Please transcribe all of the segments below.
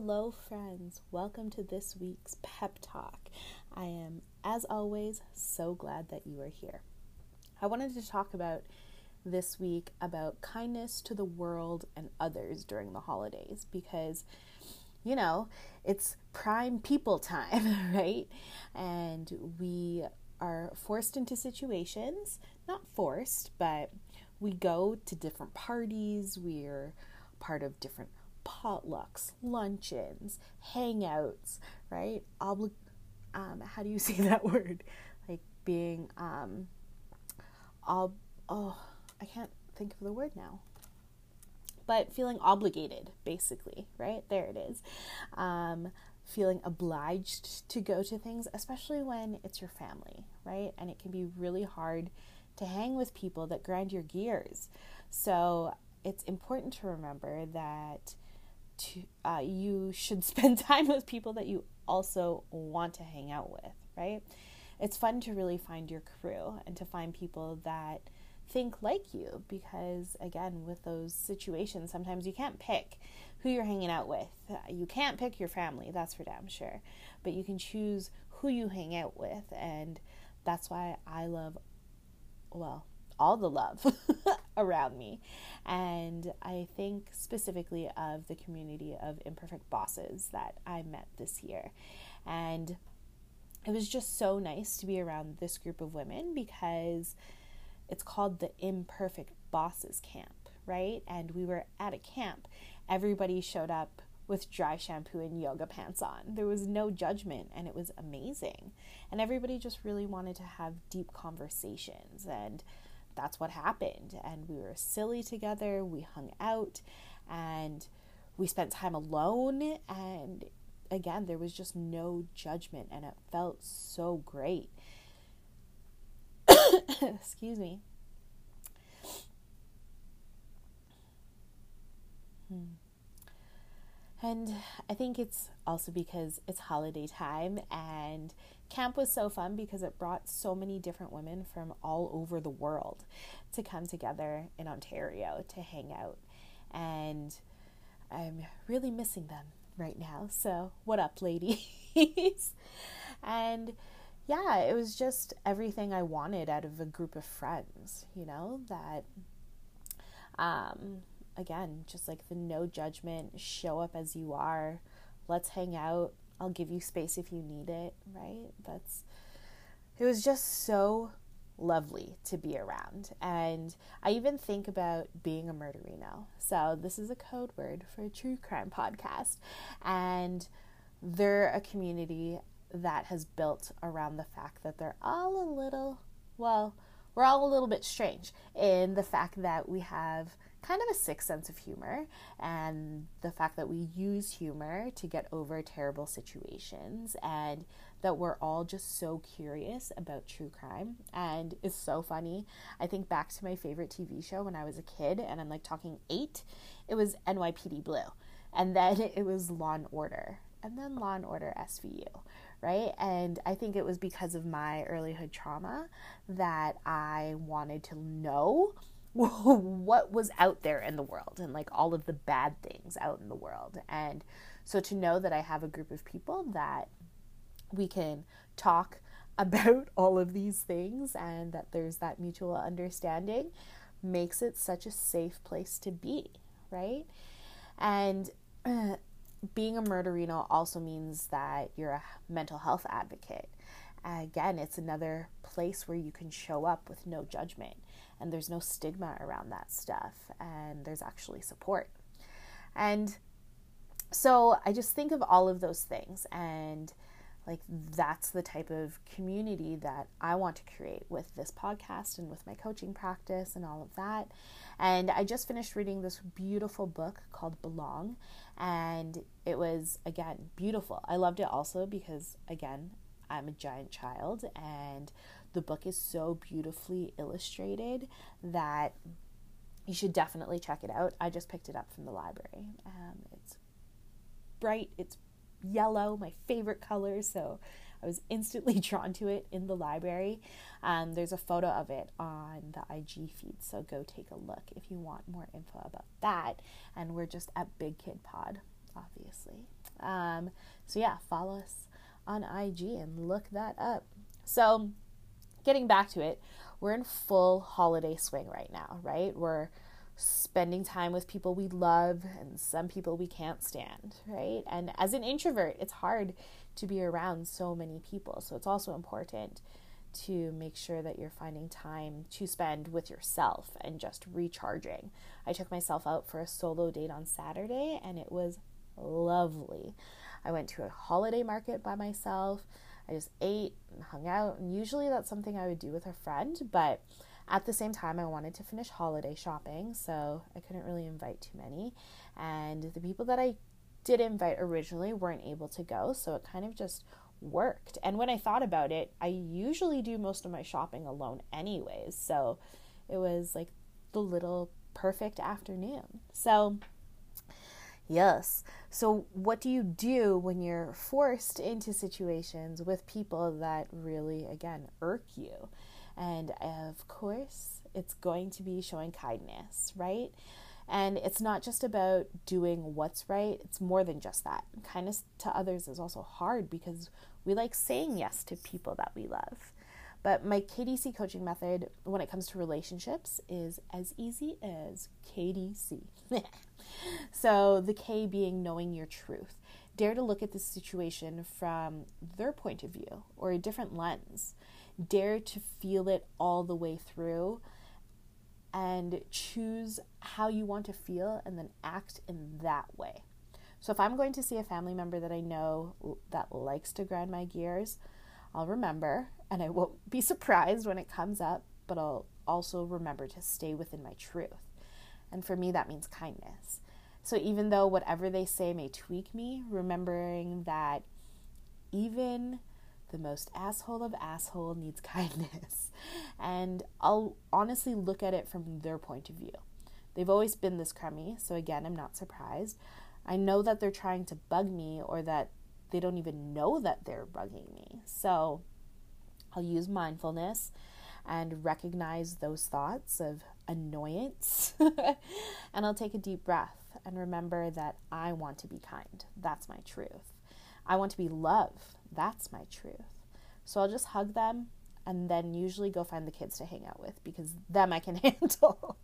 Hello, friends. Welcome to this week's Pep Talk. I am, as always, so glad that you are here. I wanted to talk about this week about kindness to the world and others during the holidays because, you know, it's prime people time, right? And we are forced into situations, not forced, but we go to different parties, we're part of different potlucks, luncheons, hangouts, right? Obli- um, how do you say that word? Like being, um, ob- oh, I can't think of the word now. But feeling obligated, basically, right? There it is. Um, feeling obliged to go to things, especially when it's your family, right? And it can be really hard to hang with people that grind your gears. So it's important to remember that to, uh, you should spend time with people that you also want to hang out with, right? It's fun to really find your crew and to find people that think like you because, again, with those situations, sometimes you can't pick who you're hanging out with. You can't pick your family, that's for damn sure, but you can choose who you hang out with, and that's why I love, well, all the love around me. And I think specifically of the community of imperfect bosses that I met this year. And it was just so nice to be around this group of women because it's called the Imperfect Bosses Camp, right? And we were at a camp. Everybody showed up with dry shampoo and yoga pants on. There was no judgment and it was amazing. And everybody just really wanted to have deep conversations and that's what happened. And we were silly together, we hung out, and we spent time alone. And again, there was just no judgment, and it felt so great. Excuse me. Hmm. And I think it's also because it's holiday time and camp was so fun because it brought so many different women from all over the world to come together in Ontario to hang out. And I'm really missing them right now. So, what up, ladies? and yeah, it was just everything I wanted out of a group of friends, you know, that um again, just like the no judgment, show up as you are. Let's hang out. I'll give you space if you need it, right? That's it was just so lovely to be around. And I even think about being a murderino. So this is a code word for a true crime podcast. And they're a community that has built around the fact that they're all a little, well, we're all a little bit strange in the fact that we have kind of a sick sense of humor and the fact that we use humor to get over terrible situations and that we're all just so curious about true crime. And it's so funny. I think back to my favorite tv show when i was a kid and i'm like talking eight it was nypd blue. And then it was law and order. And then law and order svu right? And i think it was because of my earlyhood trauma that i wanted to know what was out there in the world and like all of the bad things out in the world. And so to know that I have a group of people that we can talk about all of these things and that there's that mutual understanding makes it such a safe place to be, right? And being a murderino also means that you're a mental health advocate. Again, it's another place where you can show up with no judgment and there's no stigma around that stuff and there's actually support. And so I just think of all of those things and like that's the type of community that I want to create with this podcast and with my coaching practice and all of that. And I just finished reading this beautiful book called Belong and it was again beautiful. I loved it also because again, I'm a giant child and the book is so beautifully illustrated that you should definitely check it out. I just picked it up from the library. Um, it's bright, it's yellow, my favorite color, so I was instantly drawn to it in the library. Um, there's a photo of it on the IG feed, so go take a look if you want more info about that. And we're just at Big Kid Pod, obviously. Um, so, yeah, follow us on IG and look that up. So, getting back to it, we're in full holiday swing right now, right? We're spending time with people we love and some people we can't stand, right? And as an introvert, it's hard to be around so many people. So it's also important to make sure that you're finding time to spend with yourself and just recharging. I took myself out for a solo date on Saturday and it was lovely. I went to a holiday market by myself. I just ate and hung out, and usually that's something I would do with a friend, but at the same time, I wanted to finish holiday shopping, so I couldn't really invite too many. And the people that I did invite originally weren't able to go, so it kind of just worked. And when I thought about it, I usually do most of my shopping alone, anyways, so it was like the little perfect afternoon. So, yes. So, what do you do when you're forced into situations with people that really, again, irk you? And of course, it's going to be showing kindness, right? And it's not just about doing what's right, it's more than just that. Kindness to others is also hard because we like saying yes to people that we love. But my KDC coaching method when it comes to relationships is as easy as KDC. so the K being knowing your truth. Dare to look at the situation from their point of view or a different lens dare to feel it all the way through and choose how you want to feel and then act in that way. So if I'm going to see a family member that I know that likes to grind my gears, I'll remember and I won't be surprised when it comes up, but I'll also remember to stay within my truth. And for me, that means kindness. So even though whatever they say may tweak me, remembering that even the most asshole of asshole needs kindness. And I'll honestly look at it from their point of view. They've always been this crummy, so again, I'm not surprised. I know that they're trying to bug me or that they don't even know that they're bugging me. So I'll use mindfulness and recognize those thoughts of annoyance. and I'll take a deep breath and remember that I want to be kind. That's my truth. I want to be love. That's my truth. So I'll just hug them and then usually go find the kids to hang out with because them I can handle.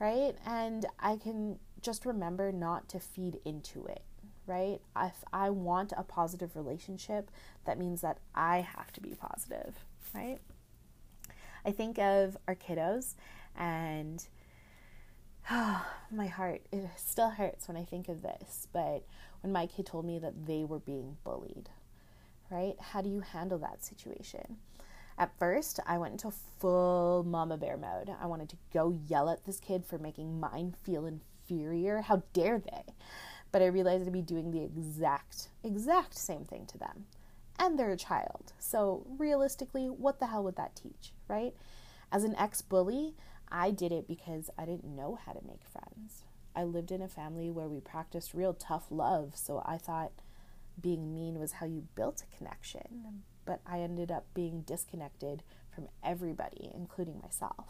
right? And I can just remember not to feed into it, right? If I want a positive relationship, that means that I have to be positive, right? I think of our kiddos and oh, my heart it still hurts when I think of this, but when my kid told me that they were being bullied, right? How do you handle that situation? At first, I went into full mama bear mode. I wanted to go yell at this kid for making mine feel inferior. How dare they? But I realized I'd be doing the exact, exact same thing to them. And they're a child. So realistically, what the hell would that teach, right? As an ex bully, I did it because I didn't know how to make friends. I lived in a family where we practiced real tough love, so I thought being mean was how you built a connection. But I ended up being disconnected from everybody, including myself.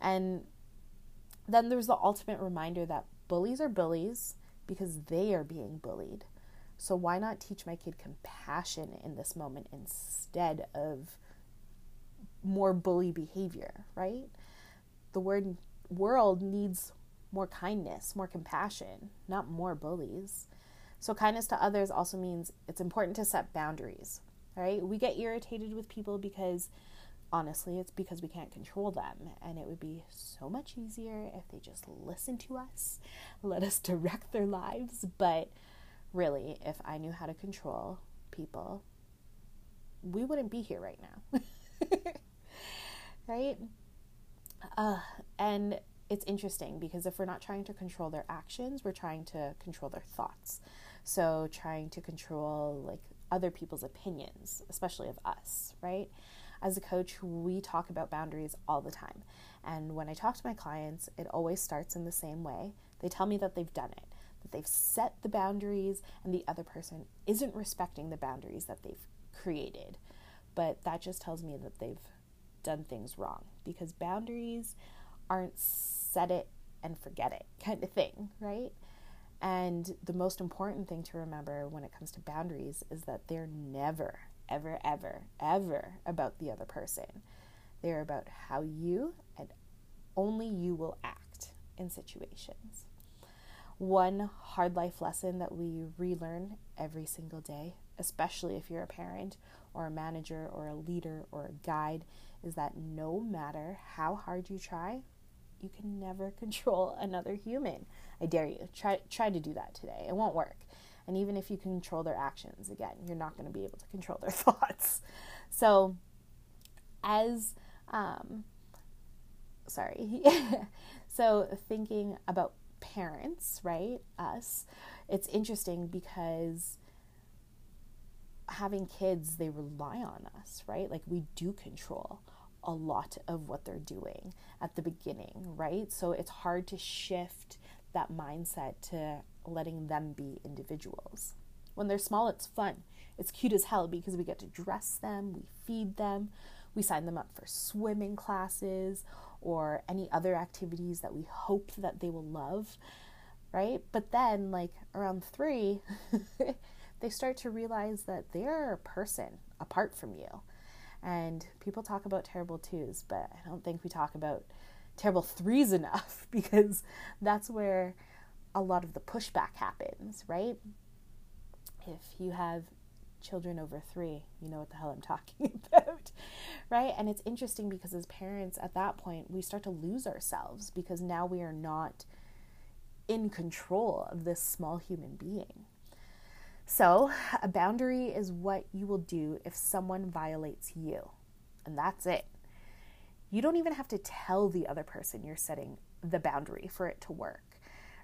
And then there's the ultimate reminder that bullies are bullies because they are being bullied. So why not teach my kid compassion in this moment instead of more bully behavior, right? The word world needs more kindness, more compassion, not more bullies. So, kindness to others also means it's important to set boundaries, right? We get irritated with people because honestly, it's because we can't control them. And it would be so much easier if they just listen to us, let us direct their lives. But really, if I knew how to control people, we wouldn't be here right now. right? Uh, and it's interesting because if we're not trying to control their actions, we're trying to control their thoughts. So, trying to control like other people's opinions, especially of us, right? As a coach, we talk about boundaries all the time. And when I talk to my clients, it always starts in the same way. They tell me that they've done it, that they've set the boundaries, and the other person isn't respecting the boundaries that they've created. But that just tells me that they've done things wrong because boundaries aren't set it and forget it kind of thing, right? And the most important thing to remember when it comes to boundaries is that they're never, ever, ever, ever about the other person. They're about how you and only you will act in situations. One hard life lesson that we relearn every single day, especially if you're a parent or a manager or a leader or a guide, is that no matter how hard you try, you can never control another human. I dare you. Try try to do that today. It won't work. And even if you control their actions, again, you're not going to be able to control their thoughts. So, as um, sorry, so thinking about parents, right? Us, it's interesting because having kids, they rely on us, right? Like we do control a lot of what they're doing at the beginning, right? So it's hard to shift that mindset to letting them be individuals. When they're small, it's fun. It's cute as hell because we get to dress them, we feed them, we sign them up for swimming classes or any other activities that we hope that they will love, right? But then, like around three, they start to realize that they're a person apart from you. And people talk about terrible twos, but I don't think we talk about terrible threes enough because that's where a lot of the pushback happens, right? If you have children over three, you know what the hell I'm talking about, right? And it's interesting because as parents at that point, we start to lose ourselves because now we are not in control of this small human being. So, a boundary is what you will do if someone violates you, and that's it. You don't even have to tell the other person you're setting the boundary for it to work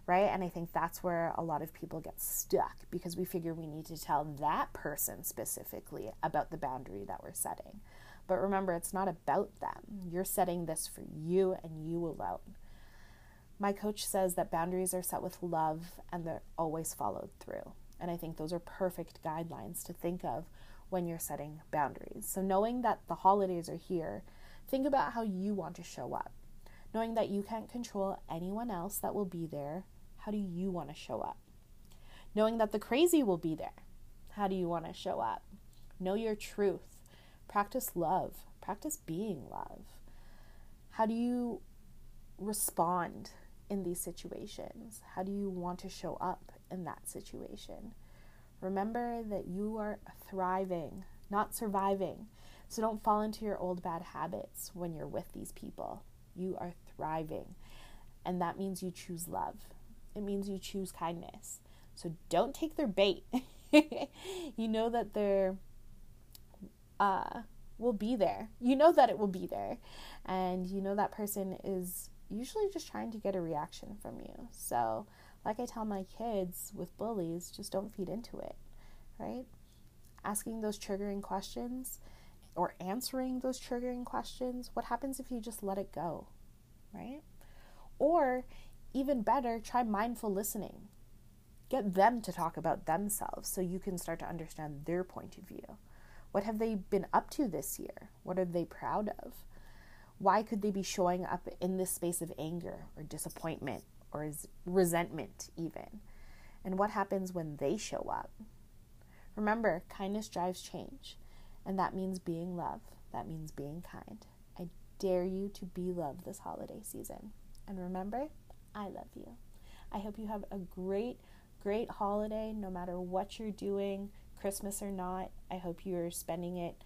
right? And I think that's where a lot of people get stuck because we figure we need to tell that person specifically about the boundary that we're setting. But remember, it's not about them. You're setting this for you and you alone. My coach says that boundaries are set with love and they're always followed through. And I think those are perfect guidelines to think of when you're setting boundaries. So, knowing that the holidays are here, think about how you want to show up. Knowing that you can't control anyone else that will be there, how do you want to show up? Knowing that the crazy will be there, how do you want to show up? Know your truth. Practice love. Practice being love. How do you respond in these situations? How do you want to show up in that situation? Remember that you are thriving, not surviving. So don't fall into your old bad habits when you're with these people. You are thriving. And that means you choose love it means you choose kindness. So don't take their bait. you know that they're uh will be there. You know that it will be there. And you know that person is usually just trying to get a reaction from you. So, like I tell my kids with bullies, just don't feed into it, right? Asking those triggering questions or answering those triggering questions, what happens if you just let it go, right? Or even better, try mindful listening. Get them to talk about themselves so you can start to understand their point of view. What have they been up to this year? What are they proud of? Why could they be showing up in this space of anger or disappointment or resentment, even? And what happens when they show up? Remember, kindness drives change, and that means being love. That means being kind. I dare you to be love this holiday season. And remember, I love you. I hope you have a great, great holiday no matter what you're doing, Christmas or not. I hope you're spending it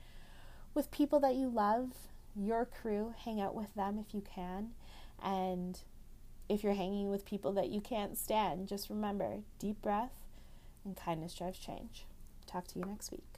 with people that you love, your crew. Hang out with them if you can. And if you're hanging with people that you can't stand, just remember deep breath and kindness drives change. Talk to you next week.